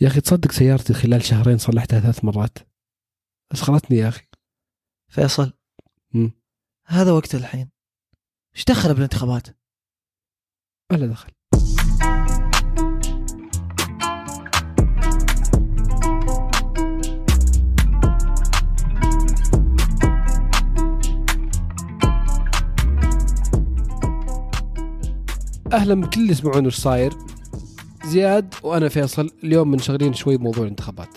يا أخي تصدق سيارتي خلال شهرين صلحتها ثلاث مرات؟ اشغلتني يا أخي. فيصل. مم. هذا وقت الحين. إيش دخل بالانتخابات؟ ولا دخل. أهلا بكل اللي يسمعون وش صاير؟ زياد وأنا فيصل. اليوم منشغلين شوي بموضوع الانتخابات.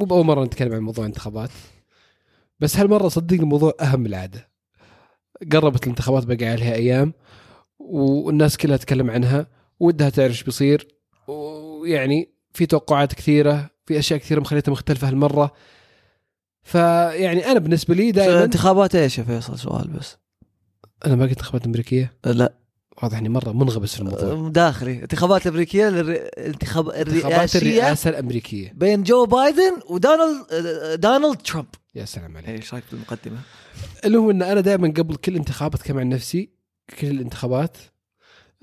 مو بأول مرة نتكلم عن موضوع الانتخابات بس هالمرة صدقني الموضوع أهم من العادة. قربت الانتخابات بقى عليها أيام والناس كلها تتكلم عنها ودها تعرف إيش بيصير. ويعني في توقعات كثيرة في أشياء كثيرة مخليتها مختلفة هالمرة. فيعني أنا بالنسبة لي دائما انتخابات إيش يا فيصل؟ سؤال بس. أنا ما قلت انتخابات أمريكية؟ لا. واضح إني مرة منغبس في الموضوع. داخلي. انتخابات الامريكيه الانتخاب الرئاسية الرئاسة الأمريكية. بين جو بايدن ودونالد دونالد ترامب. يا سلام عليك. إيش رايك بالمقدمه؟ المهم إن أنا دائما قبل كل انتخابات اتكلم عن نفسي كل الانتخابات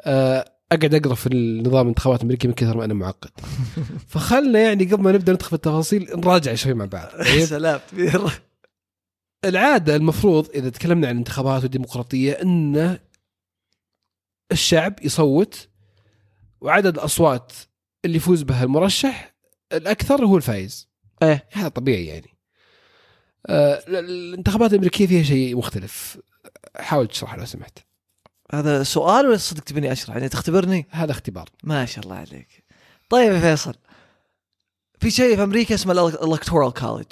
آه، أقعد أقرأ في النظام الانتخابات الامريكي من كثر ما أنا معقد. فخلنا يعني قبل ما نبدأ ندخل في التفاصيل نراجع شوي مع بعض. طيب سلام. العادة المفروض إذا تكلمنا عن الانتخابات والديمقراطيه ان الشعب يصوت وعدد الأصوات اللي يفوز بها المرشح الأكثر هو الفايز. إيه. هذا طبيعي يعني. آه، الانتخابات الأمريكية فيها شيء مختلف. حاول تشرح لو سمحت. هذا سؤال ولا صدق تبيني أشرح؟ يعني تختبرني؟ هذا اختبار. ما شاء الله عليك. طيب يا فيصل. في شيء في أمريكا اسمه الالكتورال كولج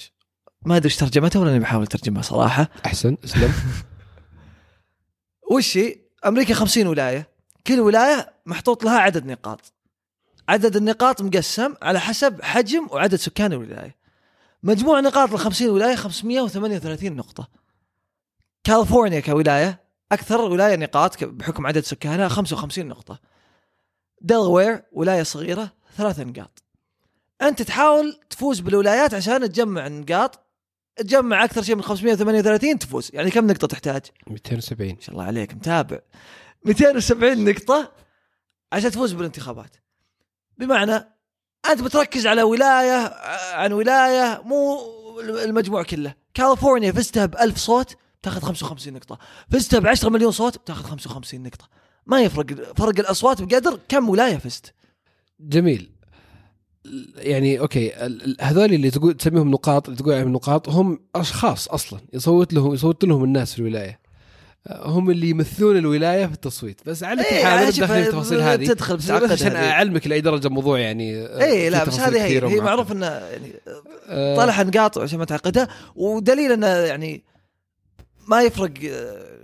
ما أدري إيش ترجمته ولا اني بحاول اترجمها صراحة. أحسن أسلم. وش؟ أمريكا 50 ولاية. كل ولاية محطوط لها عدد نقاط. عدد النقاط مقسم على حسب حجم وعدد سكان الولاية. مجموع نقاط ال 50 ولايه 538 نقطة. كاليفورنيا كولاية أكثر ولاية نقاط بحكم عدد سكانها 55 نقطة. دلوير ولاية صغيرة ثلاث نقاط. أنت تحاول تفوز بالولايات عشان تجمع نقاط. تجمع أكثر شيء من 538 تفوز. يعني كم نقطة تحتاج؟ 270 ما شاء الله عليك متابع. 270 نقطة عشان تفوز بالانتخابات. بمعنى أنت بتركز على ولاية عن ولاية مو المجموع كله. كاليفورنيا فزتها ب 1000 صوت تاخذ 55 نقطة. فزتها ب 10 مليون صوت بتاخذ 55 نقطة. ما يفرق فرق الأصوات بقدر كم ولاية فزت. جميل. يعني أوكي هذول اللي تقول تسميهم نقاط اللي تقول عليهم نقاط هم أشخاص أصلا يصوت لهم يصوت لهم الناس في الولاية. هم اللي يمثلون الولاية في التصويت. بس على كل إيه، حال في التفاصيل هذه. تدخل بس عشان. أعلمك لأي درجة الموضوع يعني اي لا بس هذه هي, هي معروف إنه يعني طلع نقاط عشان ما تعقدها ودليل إنه يعني ما يفرق آه،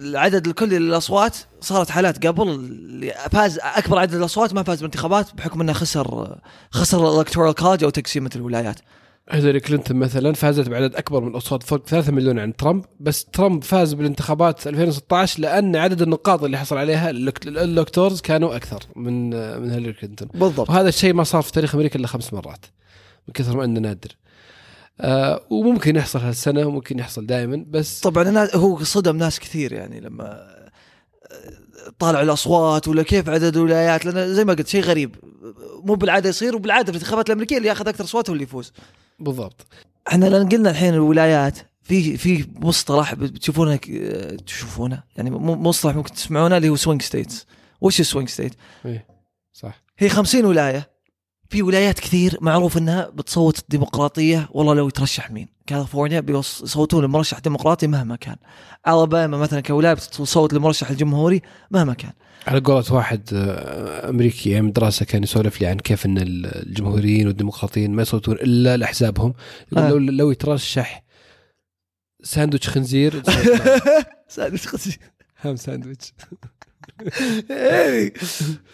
العدد الكلي للاصوات صارت حالات قبل اللي فاز أكبر عدد الأصوات ما فاز بالانتخابات بحكم إنه خسر خسر ال electoral college أو تقسيمة الولايات. هيلاري كلينتون مثلا فازت بعدد أكبر من الاصوات فرق 3 مليون عن ترامب بس ترامب فاز بالانتخابات 2016 لأن عدد النقاط اللي حصل عليها ال electors كانوا أكثر من من هيلاري كلينتون. بالضبط. وهذا الشيء ما صار في تاريخ أمريكا إلا خمس مرات من كثر ما إنه نادر. آه وممكن يحصل هالسنة وممكن يحصل دائما بس طبعا هو صدم ناس كثير يعني لما طالع الأصوات ولا كيف عدد الولايات لأن زي ما قلت شيء غريب. مو بالعادة يصير وبالعادة في الانتخابات الأمريكية اللي ياخذ أكثر أصوات هو اللي يفوز. بالضبط. إحنا لأن قلنا الحين الولايات في في مصطلح بتشوفونه تشوفونه؟ يعني مصطلح ممكن تسمعونه اللي هو swing states وش ال swing state؟ إيه صح. هي 50 ولاية. في ولايات كثير معروف إنها بتصوت ديمقراطيه والله لو يترشح مين؟ كاليفورنيا بيص- يصوتون لمرشح ديمقراطي مهما كان. ألاباما مثلا كولايه بتصوت لمرشح الجمهوري مهما كان. على قولة واحد آه، أمريكي أيام دراسة كان يسولف لي عن كيف إن الجمهوريين والديمقراطيين ما يصوتون إلا لأحزابهم. يقول آه. لو لو يترشح ساندويتش خنزير سادس خزي ham sandwich. إيه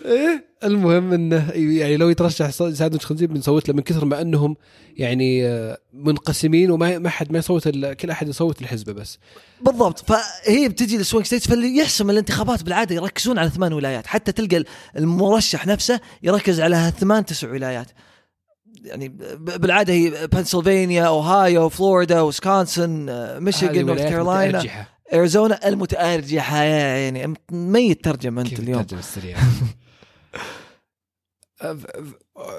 إيه. المهم إنه يعني لو يترشح ساندويتش خنزير بنصوت له من كثر ما أنهم يعني آه، منقسمين وما ما حد ما يصوت كل أحد يصوت لحزبه بس. بالضبط. فهي بتجي لل swing states فاللي يحسم الانتخابات بالعادة يركزون على ثمان ولايات. حتى تلقى المرشح نفسه يركز على ثمان تسع ولايات. يعني بالعادة هي بنسلفانيا اوهايو فلوريدا ويسكونسن هذه ميشيغان نورث كارولاينا أريزونا المتارجحه يعني ميت ترجمة أنت كيف اليوم. الترجمة السريعة؟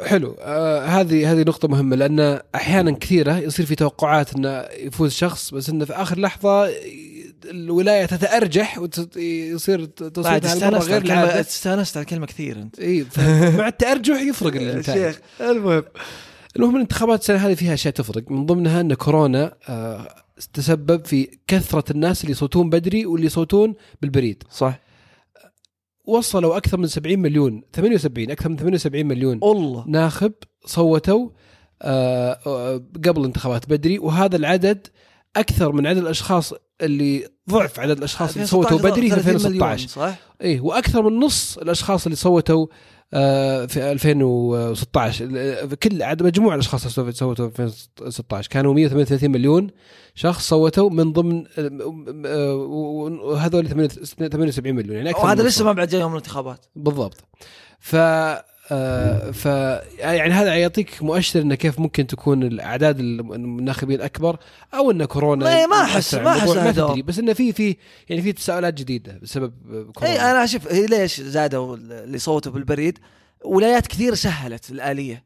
حلو. آه هذه هذه نقطة مهمة لأن أحيانا كثيرة يصير في توقعات أنه يفوز شخص بس أنه في آخر لحظة الولاية تتأرجح ويصير تصويتها هالمرة غير العادة. استانست على كلمة كثير أنت. اي مع التأرجح يفرق النتائج شيخ المهم. المهم الانتخابات السنة هذه فيها أشياء تفرق. من ضمنها أن كورونا آه تسبب في كثرة الناس اللي يصوتون بدري واللي يصوتون بالبريد. صح. وصلوا أكثر من 70 مليون. 78 أكثر من 78 مليون الله. ناخب صوتوا آه، آه، قبل انتخابات بدري. وهذا العدد أكثر من عدد الأشخاص اللي ضعف عدد الأشخاص اللي صوتوا بدري في 2016 صح؟ اي وأكثر من نص الأشخاص اللي صوتوا في 2016 كل عدد مجموع الأشخاص اللي صوتوا في 2016 كانوا 138 مليون شخص صوتوا من ضمن وهذول 78 مليون. يعني أكثر وهذا لسه. ما بعد جاي يوم الانتخابات. بالضبط. ف آه، ف يعني هذا يعطيك مؤشر إنه كيف ممكن تكون الأعداد الناخبين أكبر أو إن كورونا ما- أثر ما أحس ما. تدري بس إنه في في يعني في تساؤلات جديدة بسبب كورونا. اي أنا أشوف ليش زادوا اللي صوتوا بالبريد؟ ولايات كثير سهلت الآلية.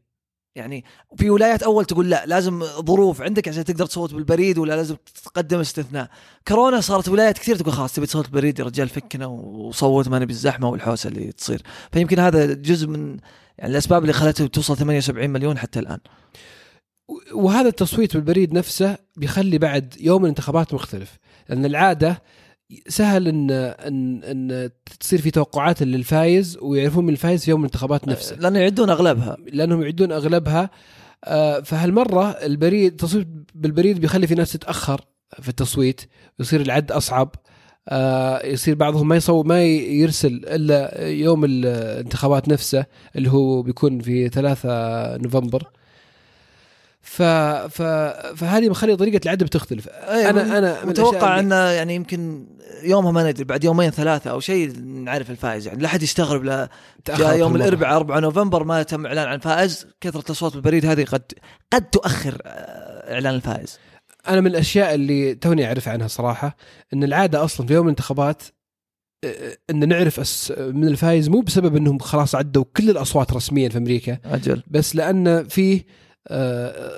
يعني في ولايات أول تقول لا لازم ظروف عندك عشان تقدر تصوت بالبريد ولا لازم تقدم استثناء. كورونا صارت ولايات كثير تقول خلاص تبي تصوت بالبريد يا رجال فكنا وصوت ما نبي الزحمه والحوسة اللي تصير. فيمكن هذا جزء من يعني الأسباب اللي خلته توصل 78 مليون حتى الآن. وهذا التصويت بالبريد نفسه بيخلي بعد يوم الانتخابات مختلف لأن العادة سهل ان ان إن تصير في توقعات للفايز ويعرفون من الفايز في يوم الانتخابات نفسه. لأنه يعدون أغلبها. لأنهم يعدون أغلبها. آه، فهالمرة البريد التصويت بالبريد بيخلي في ناس تتأخر في التصويت يصير العد أصعب. آه، يصير بعضهم ما يصو ما يرسل إلا يوم الانتخابات نفسه اللي هو بيكون في 3 نوفمبر. ف ف فهذه مخلي طريقة العد بتختلف أنا أنا متوقع أنه يعني يمكن يومها ما ندري بعد يومين ثلاثة أو شيء نعرف الفائز يعني. لا أحد يستغرب لا جاء يوم. الأربعاء 4 نوفمبر ما تم إعلان عن فائز كثرة الأصوات بالبريد هذه قد قد تؤخر آه، إعلان الفائز. أنا من الأشياء اللي توني أعرف عنها صراحة إن العادة أصلا في يوم الانتخابات آه، إن نعرف أس من الفايز مو بسبب إنهم خلاص عدوا كل الأصوات رسميا في أمريكا أجل بس لأن في آه،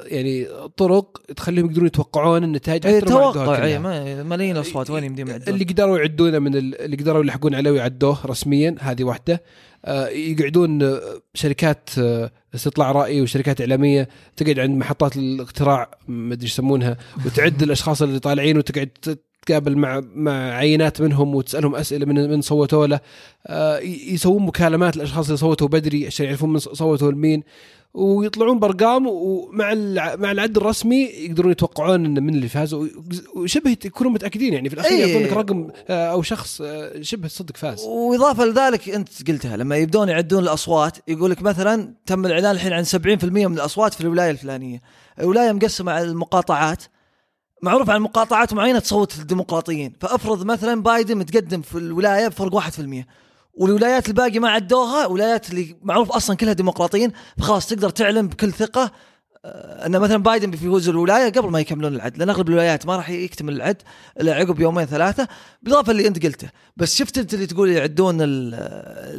يعني طرق تخليهم يقدرون يتوقعون النتائج اي توقع اي ملايين الأصوات وين يمديهم يعدون. اللي قدروا يعدونه من ال- اللي قدروا يلحقون عليه ويعدوه رسميا هذه واحدة. آه، يقعدون آه، شركات آه، استطلاع رأي وشركات إعلامية تقعد عند محطات الاقتراع ما أدري إيش يسمونها وتعد الأشخاص اللي طالعين وتقعد تتقابل مع مع عينات منهم وتسألهم أسئلة من من صوتوا له. آه، يسوون مكالمات للأشخاص اللي صوتوا بدري عشان يعرفون من صوتوا لمين. ويطلعون بأرقام ومع مع العد الرسمي يقدرون يتوقعون إن من اللي فاز. وشبه يكونون متأكدين يعني. في الأخير أي. يعطونك رقم آه، أو شخص آه، شبه صدق فاز. وإضافة لذلك أنت قلتها لما يبدون يعدون الأصوات يقول لك مثلا تم الإعلان الحين عن 70% من الأصوات في الولاية الفلانية، الولاية مقسمة على المقاطعات. معروف عن مقاطعات معينة تصوت الديمقراطيين، فأفرض مثلا بايدن متقدم في الولاية بفرق 1% والولايات الباقي ما عدوها ولايات اللي معروف أصلا كلها ديمقراطيين فخلاص تقدر تعلن بكل ثقة آه، أن مثلا بايدن بيفوز الولاية قبل ما يكملون العد لأن أغلب الولايات ما راح يكتمل العد إلا عقب يومين ثلاثة بالإضافة اللي أنت قلته. بس شفت أنت اللي تقول يعدون ال-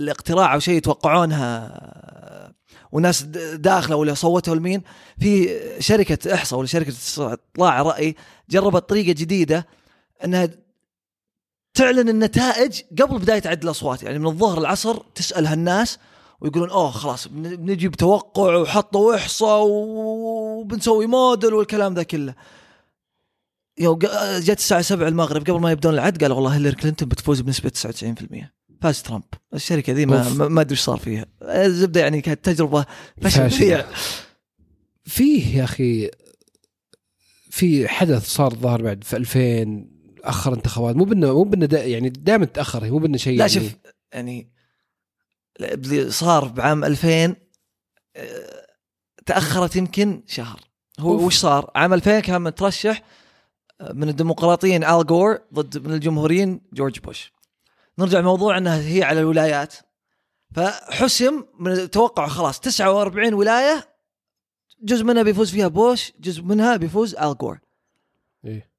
الاقتراع أو شيء يتوقعونها والناس د- داخله ولا صوتوا لمين في شركة إحصاء ولا شركة إطلاع رأي جربت طريقة جديدة إنها تعلن النتائج قبل بداية عد الأصوات. يعني من الظهر العصر تسال هالناس ويقولون أوه خلاص بن- بنجي بتوقع وحطوا إحصاء وبنسوي موديل والكلام ذا كله. يوم جت الساعة 7 المغرب قبل ما يبدون العد قالوا والله هيلاري كلينتون بتفوز بنسبة 99% فاز ترامب الشركة ذي ما. ما أدري إيش صار فيها الزبدة يعني كانت تجربة فشل فيه يا أخي في حدث صار ظهر بعد في 2000 أخر انتخابات مو بانه مو بأنه دا يعني دائما تأخر مو بأنه شيء لا يعني شوف يعني اللي صار بعام 2000 آه، تأخرت يمكن شهر هو أوف. وش صار؟ عام 2000 كان مترشح آه، من الديمقراطيين آل جور ضد من الجمهوريين جورج بوش. نرجع موضوع إنها هي على الولايات. فحسم من التوقع خلاص 49 ولاية جزء منها بيفوز فيها بوش، جزء منها بيفوز آل جور. إيه.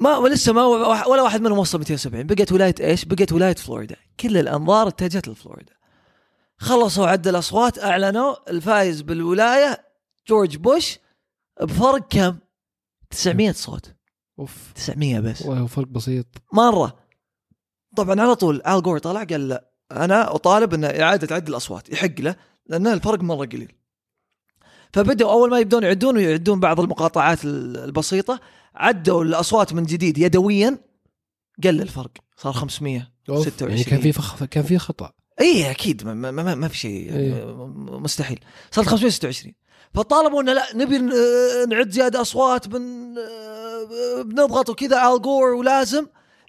ما ولسه ما ولا واحد منهم وصل 270 بقت ولاية إيش؟ بقت ولاية فلوريدا. كل الأنظار اتجهت لفلوريدا. خلصوا عد الأصوات أعلنوا الفايز بالولاية جورج بوش بفرق كم؟ 900 صوت. أوف. 900 بس. والله فرق بسيط. مرة. طبعا على طول al جور طلع قال لا أنا أطالب إن إعادة عد الأصوات يحق له لأن الفرق مرة قليل فبدأوا أول ما يبدون يعدون ويعدون بعض المقاطعات ال- البسيطة عدوا الأصوات من جديد يدويا قل الفرق صار 500 أوف. 26. يعني كان في فخ... كان في خطأ اي أكيد ما, ما, ما, ما في شيء يعني. م- مستحيل صارت 526 فطالبوا إنه لا نبي نعد زيادة أصوات بن بنضغط وكذا على الجور ولازم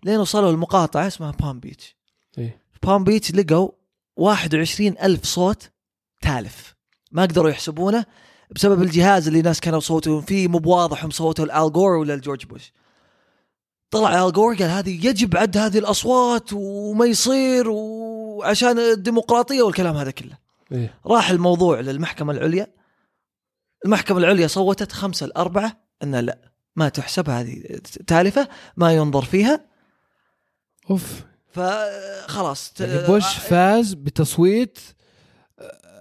لين وصلوا المقاطعة اسمها بالم بيتش إيه. بام بيتش لقوا 21 ألف صوت تالف. ما قدروا يحسبونه بسبب الجهاز اللي الناس كانوا يصوتون فيه مو بواضح هم صوتوا لآل جور ولا لجورج بوش. طلع آل جور قال هذه يجب عد هذه الأصوات وما يصير وعشان الديمقراطية والكلام هذا كله. إيه. راح الموضوع للمحكمة العليا. المحكمة العليا صوتت خمسة الأربعة أن لا ما تحسب هذه تالفة ما ينظر فيها. أوف. فخلاص يعني بوش فاز بتصويت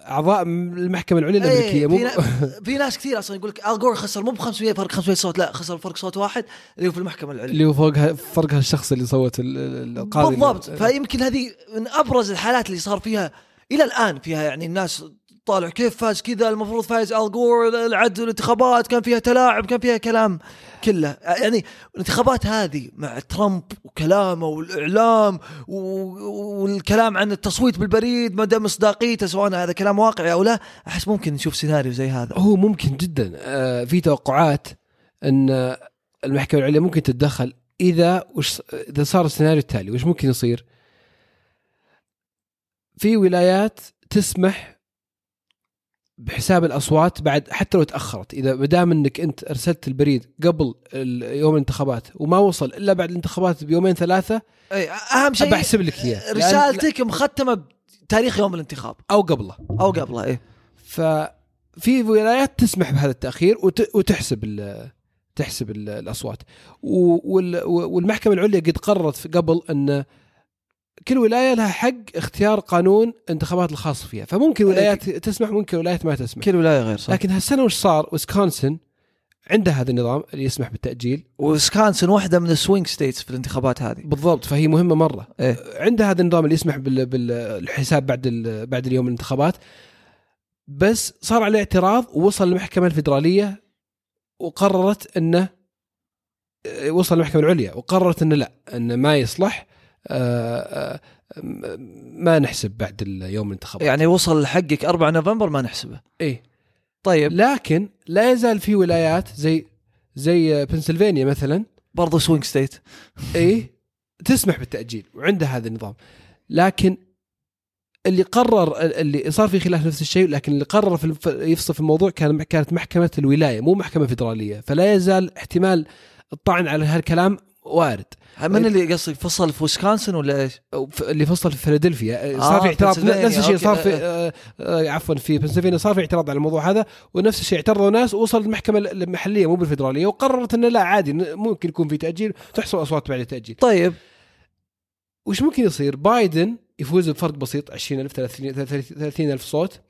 أعضاء المحكمة العليا الامريكيه إيه، مو في, نا- في ناس كثير أصلا يقول لك الجور خسر مو ب 500 فرق 500 صوت. لا خسر فرق صوت واحد اللي هو في المحكمة العليا. اللي هو فوق فرق هالشخص اللي صوت ال- ال- القاضي. بالضبط. فيمكن هذه من أبرز الحالات اللي صار فيها إلى الآن فيها يعني الناس طالع كيف فاز كذا؟ المفروض فايز ال جور العد الانتخابات كان فيها تلاعب كان فيها كلام كله. يعني الانتخابات هذه مع ترامب وكلامه والإعلام والكلام عن التصويت بالبريد مدى مصداقيته سواء هذا كلام واقعي أو لا أحس ممكن نشوف سيناريو زي هذا. هو ممكن جدا. آه، في توقعات إن المحكمة العليا ممكن تتدخل. إذا وش إذا صار السيناريو التالي وش ممكن يصير؟ في ولايات تسمح بحساب الأصوات بعد حتى لو تأخرت. إذا ما دام إنك أنت أرسلت البريد قبل يوم الانتخابات وما وصل إلا بعد الانتخابات بيومين ثلاثة أهم شيء بحسب لك اياه رسالتك مختمة بتاريخ يوم الانتخاب. أو قبله. أو قبله إيه ففي ولايات تسمح بهذا التأخير وت- وتحسب ال تحسب ال الأصوات. والمحكمة العليا قد قررت قبل أن كل ولاية لها حق اختيار قانون انتخابات الخاص فيها. فممكن ولايات تسمح ممكن ولايات ما تسمح. كل ولاية غير صح. لكن هالسنة وش صار؟ ويسكونسن عندها هذا النظام اللي يسمح بالتأجيل. ويسكونسن واحدة من ال swing states في الانتخابات هذه. بالضبط فهي مهمة مرة. إيه. عندها هذا النظام اللي يسمح بال- بالحساب بعد بعد اليوم الانتخابات. بس صار عليه اعتراض ووصل للمحكمه الفدراليه وقررت إنه وصل للمحكمه العليا وقررت إنه لا إنه ما يصلح. ما نحسب بعد اليوم الانتخابات. يعني وصل حقك 4 نوفمبر ما نحسبه. إيه طيب. لكن لا يزال في ولايات زي زي بنسلفانيا مثلا. برضو swing state إيه تسمح بالتأجيل وعندها هذا النظام. لكن اللي قرر اللي صار في خلاف نفس الشيء لكن اللي قرر في يفصل في الموضوع كان كانت محكمة الولاية مو محكمة فدراليه فلا يزال احتمال الطعن على هالكلام وارد. من اللي قصدك فصل في ويسكونسن ولا إيش؟ اللي فصل في فيلادلفيا. آه، صار في اعتراض. نفس الشيء. صار في آه، آه، عفوا في بنسلفانيا صار في اعتراض على الموضوع هذا. ونفس الشيء اعترضوا ناس وصل المحكمة المحلية مو بالفدراليه وقررت انه لا عادي ممكن يكون في تأجيل تحصل أصوات بعد التأجيل. طيب. وش ممكن يصير؟ بايدن يفوز بفرق بسيط 20000 30000 صوت.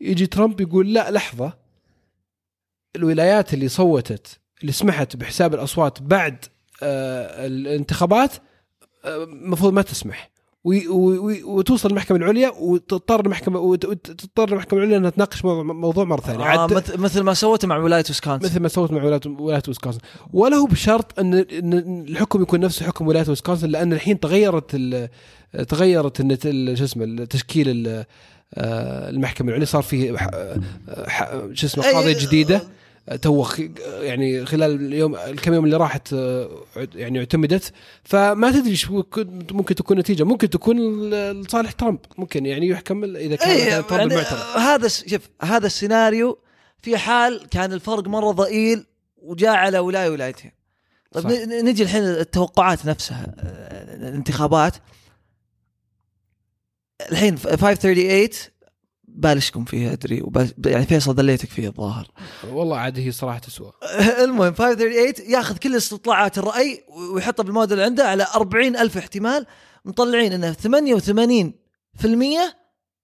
يجي ترامب يقول لا لحظة. الولايات اللي صوتت اللي سمحت بحساب الأصوات بعد آه الانتخابات آه، المفروض ما تسمح. وتوصل المحكمة العليا وتضطر المحكمة وت- وتضطر المحكمة العليا إنها تناقش موضوع مرة ثانية. آه مثل, مثل ما سوت مع ولاية ويسكونسن مثل ما سوت مع ولايه ولاية ويسكونسن ولا هو بشرط ان الحكم يكون نفس حكم ولاية ويسكونسن لأن الحين تغيرت ال- تغيرت شو اسمه التشكيل ال- آه، المحكمة العليا. صار فيه ح- ح- شو اسمه قاضيه جديدة. تو يعني خلال اليوم الكم يوم اللي راحت آه، يعني اعتمدت. فما تدري شو كن- ممكن تكون النتيجه ممكن تكون لصالح ترامب. ممكن يعني يحكم إذا كان اي مثلاً ترامب يعني هذا شوف هذا السيناريو في حال كان الفرق مرة ضئيل وجاء على ولاية ولايتين. طيب صح. نجي الحين التوقعات نفسها آه، الانتخابات. الحين 538 بالشكم فيه أدري يعني فيصل دليتك فيه الظاهر. والله عاد هي صراحة تسوى. المهم 538 ياخذ كل استطلاعات الرأي ويحطها بالموديل عنده على 40 ألف احتمال مطلعين إنه 88%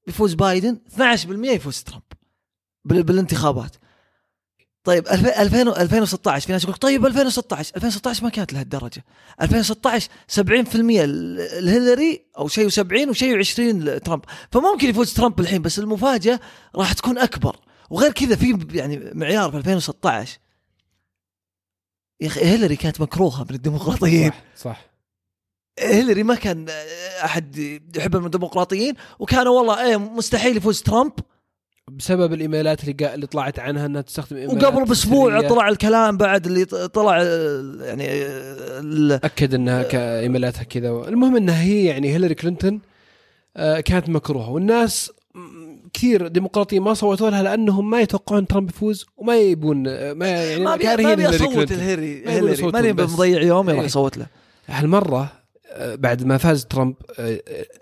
يفوز بايدن 12% يفوز ترامب بال- بالانتخابات. طيب 2000 2000 2016 في ناس يقول طيب 2016 2016 ما كانت لهالدرجة. 2016 70% ال- الهيلاري أو شيء و70 وشيء و20 لترامب. فممكن يفوز ترامب الحين بس المفاجأة راح تكون أكبر. وغير كذا في يعني معيار في 2016 يا أخي هيلاري كانت مكروهة من الديمقراطيين. صح صح. هيلاري ما كان أحد يحب الديمقراطيين وكانوا والله إيه مستحيل يفوز ترامب. بسبب الإيميلات اللي. اللي طلعت عنها إنها تستخدم إيميلات وقبل بأسبوع. طلع الكلام بعد اللي طلع يعني أكد إنها إيميلاتها كذا المهم إنها هي يعني هيلاري كلينتون آه، كانت مكروهة والناس كثير ديمقراطيين ما صوتوا لها لأنهم ما يتوقعون ترامب يفوز وما يبون آه، ما يعني ما كارهين اصوت كلينتون. الهيلاري ما ماني بس. مضيع يومي راح إيه. اصوت له هالمرة بعد ما فاز ترامب آه،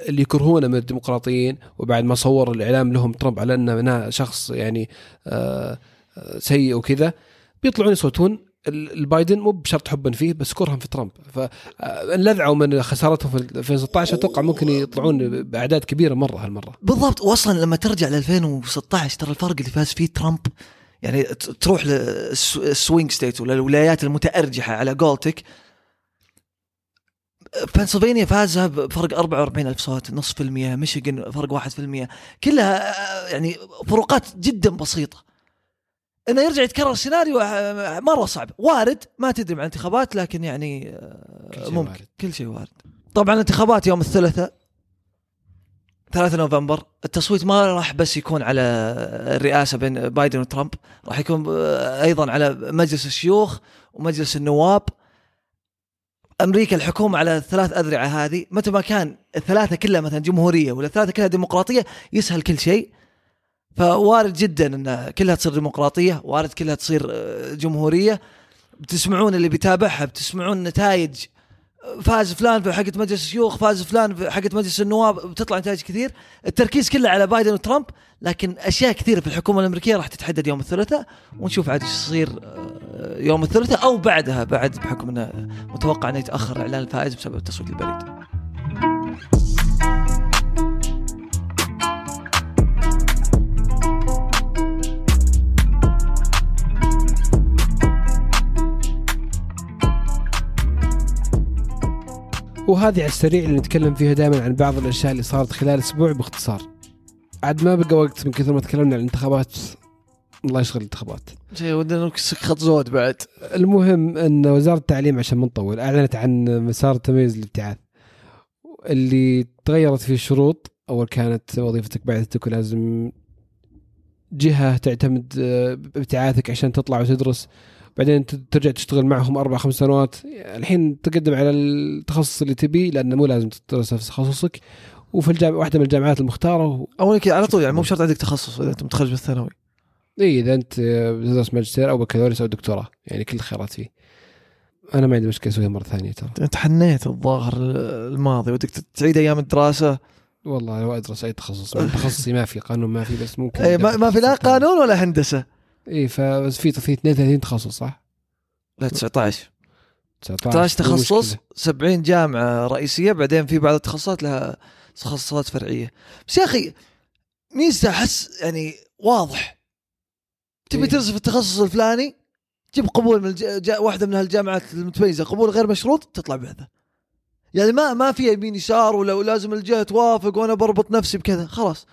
اللي يكرهونه من الديمقراطيين وبعد ما صور الإعلام لهم ترامب على أنه شخص يعني آه، آه، سيء وكذا بيطلعون يصوتون. ال- البايدن مو بشرط حبا فيه بس كرها في ترامب. فانلذعوا من خسارتهم في 2016 أتوقع ممكن يطلعون بأعداد كبيرة مرة هالمرة. بالضبط. واصلا لما ترجع ل 2016 ترى الفرق اللي فاز فيه ترامب يعني تروح لل swing state ولا الولايات المتأرجحة على قولتك بنسلفانيا فازها بفرق 44 ألف صوت نصف في المية ميشيغان فرق واحد في المية. كلها آه، يعني فروقات جدا بسيطة. إنه يرجع يتكرر السيناريو آه، مرة صعب. وارد ما تدري مع الانتخابات لكن يعني آه، كل شيء ممكن. وارد. كل شيء وارد. طبعا الانتخابات يوم الثلاثاء 3 نوفمبر. التصويت ما راح بس يكون على الرئاسة بين بايدن وترامب راح يكون آه، أيضا على مجلس الشيوخ ومجلس النواب. أمريكا الحكومة على الثلاث اذرعه هذه متى ما كان الثلاثة كلها مثلا جمهورية ولا الثلاثه كلها ديمقراطية يسهل كل شيء. فوارد جدا إن كلها تصير ديمقراطية وارد كلها تصير آه، جمهورية. بتسمعون اللي بيتابعها بتسمعون نتائج فاز فلان في حقه مجلس الشيوخ فاز فلان في حقه مجلس النواب بتطلع نتائج كثير. التركيز كله على بايدن وترامب لكن أشياء كثيرة في الحكومة الأمريكية راح تتحدد يوم الثلاثاء ونشوف عاد إيش يصير آه، يوم الثلاثاء أو بعدها بعد بحكم إنه متوقع إنه يتأخر إعلان الفائز بسبب التصويت البريد. وهذه على السريع اللي نتكلم فيها دائما عن بعض الأشياء اللي صارت خلال أسبوع باختصار. عاد ما بقى وقت من كثر ما تكلمنا عن الانتخابات. الله يشغل الانتخابات. شيء ودنا نكسك خط زود بعد. المهم إن وزارة التعليم عشان ما نطول أعلنت عن مسار تمييز الابتعاث. اللي تغيرت فيه الشروط أول كانت وظيفتك بعثتك ولازم جهة تعتمد آه، بابتعاثك عشان تطلع وتدرس. بعدين ترجع تشتغل معهم أربع خمس سنوات. الحين تقدم على التخصص اللي تبيه لأنه مو لازم تدرس نفس تخصصك. وفي الجامعة واحدة من الجامعات المختارة أول كذا على طول يعني مو بشرط عندك تخصص اذا أنت متخرج من الثانوي اي إذا أنت بتدرس ماجستير أو بكالوريوس أو دكتوراه يعني كل الخيارات فيه. أنا ما عندي مشكلة أسويها مرة ثانية ترى. تحنيت الظاهر الماضي ودك تعيد أيام الدراسة. والله لو أدرس أي تخصص تخصصي ما في قانون ما في بس ممكن اي ما, ما في لا قانون ولا هندسة. اي فبس في في 32 تخصص صح؟ لا 19 19 19 مو تخصص مشكلة. 70 جامعة رئيسية بعدين في بعض التخصصات لها تخصصات فرعية بس يا أخي ميزته أحس يعني واضح تبي إيه. تدرس في التخصص الفلاني تجيب قبول من الج... واحدة من هالجامعات المتميزة قبول غير مشروط تطلع بعثه يعني ما ما في يمين يسار ولا ولازم الجهة توافق وأنا بربط نفسي بكذا خلاص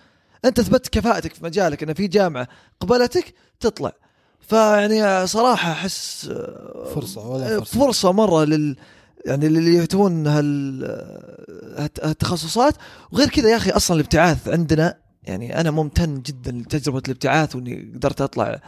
أنت اثبتت كفاءتك في مجالك إن في جامعة قبلتك تطلع. فيعني صراحة أحس آه، فرصة، والله فرصة. فرصة مرة لل يعني اللي يهتمون هال هالت- هالتخصصات. وغير كذا يا أخي أصلا الابتعاث عندنا يعني أنا ممتن جدا لتجربة الابتعاث وإني قدرت أطلع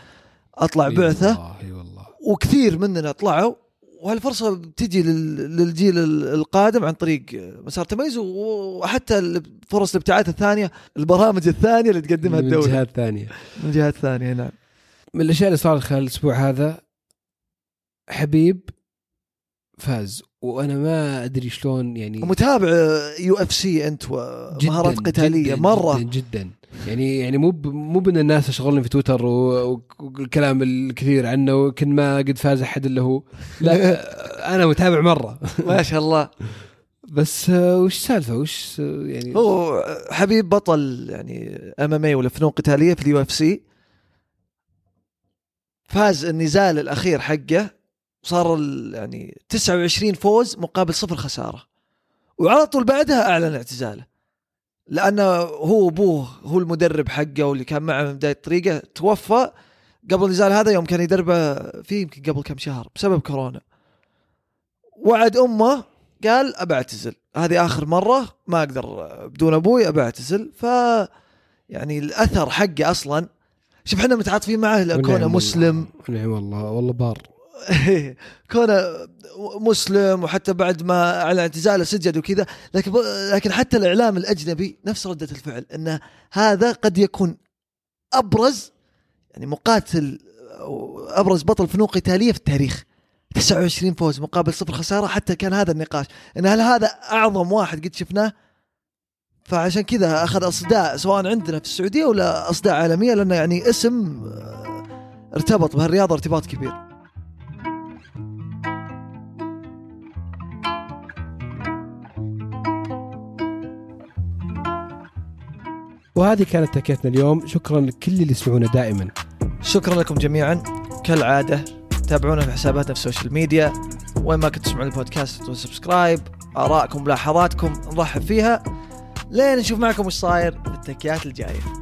أطلع بعثة. اي والله. وكثير مننا طلعوا. وهالفرصة بتجي لل- للجيل ال- القادم عن طريق مسار تميز وحتى فرص الابتعاث الثانية البرامج الثانية اللي تقدمها من الدولة. جهات ثانية. من جهات ثانية نعم. من الأشياء اللي صارت خلال الأسبوع هذا حبيب فاز وأنا ما أدري شلون يعني ومتابع UFC أنت ومهارات قتالية جداً مرة. جدا جدا. يعني يعني مو مو بأن الناس يشغلون في تويتر والكلام الكثير عنه وكن ما قد فاز أحد إلا هو. لا. أنا متابع مرة. ما شاء الله. بس وش السالفة؟ وش يعني؟ هو حبيب بطل يعني MMA ولا فنون قتاليه في ال UFC. فاز النزال الأخير حقه. صار يعني 29 فوز مقابل صفر خسارة. وعلى طول بعدها أعلن اعتزاله. لأنه هو ابوه هو المدرب حقه واللي كان معه من بداية طريقه توفى قبل النزال هذا يوم كان يدربه فيه يمكن قبل كم شهر بسبب كورونا. وعد أمه قال ابى اعتزل هذه آخر مرة ما أقدر بدون أبوي ابى اعتزل ف يعني الأثر حقه أصلا شوف إحنا متعاطفين معه ونعم كونه والله. مسلم. نعم والله والله بار. كونه مسلم وحتى بعد ما أعلن اعتزاله سجد وكذا لكن لكن حتى الإعلام الأجنبي نفس ردة الفعل انه هذا قد يكون أبرز يعني مقاتل أبرز بطل فنون قتالية في التاريخ. 29 فوز مقابل صفر خسارة حتى كان هذا النقاش. إن هل هذا أعظم واحد قد شفناه؟ فعشان كذا أخذ أصداء سواء عندنا في السعودية ولا أصداء عالمية لأنه يعني اسم آه، ارتبط بهالرياضة ارتباط كبير. وهذه كانت تكيتنا اليوم. شكرا لكل اللي يسمعونا دائما. شكرا لكم جميعا. كالعادة تابعونا في حساباتنا في ال social media وين ما كنتوا تسمعون البودكاست subscribe آرائكم ملاحظاتكم نرحب فيها. لين نشوف معكم وش صاير في التكيات الجاية.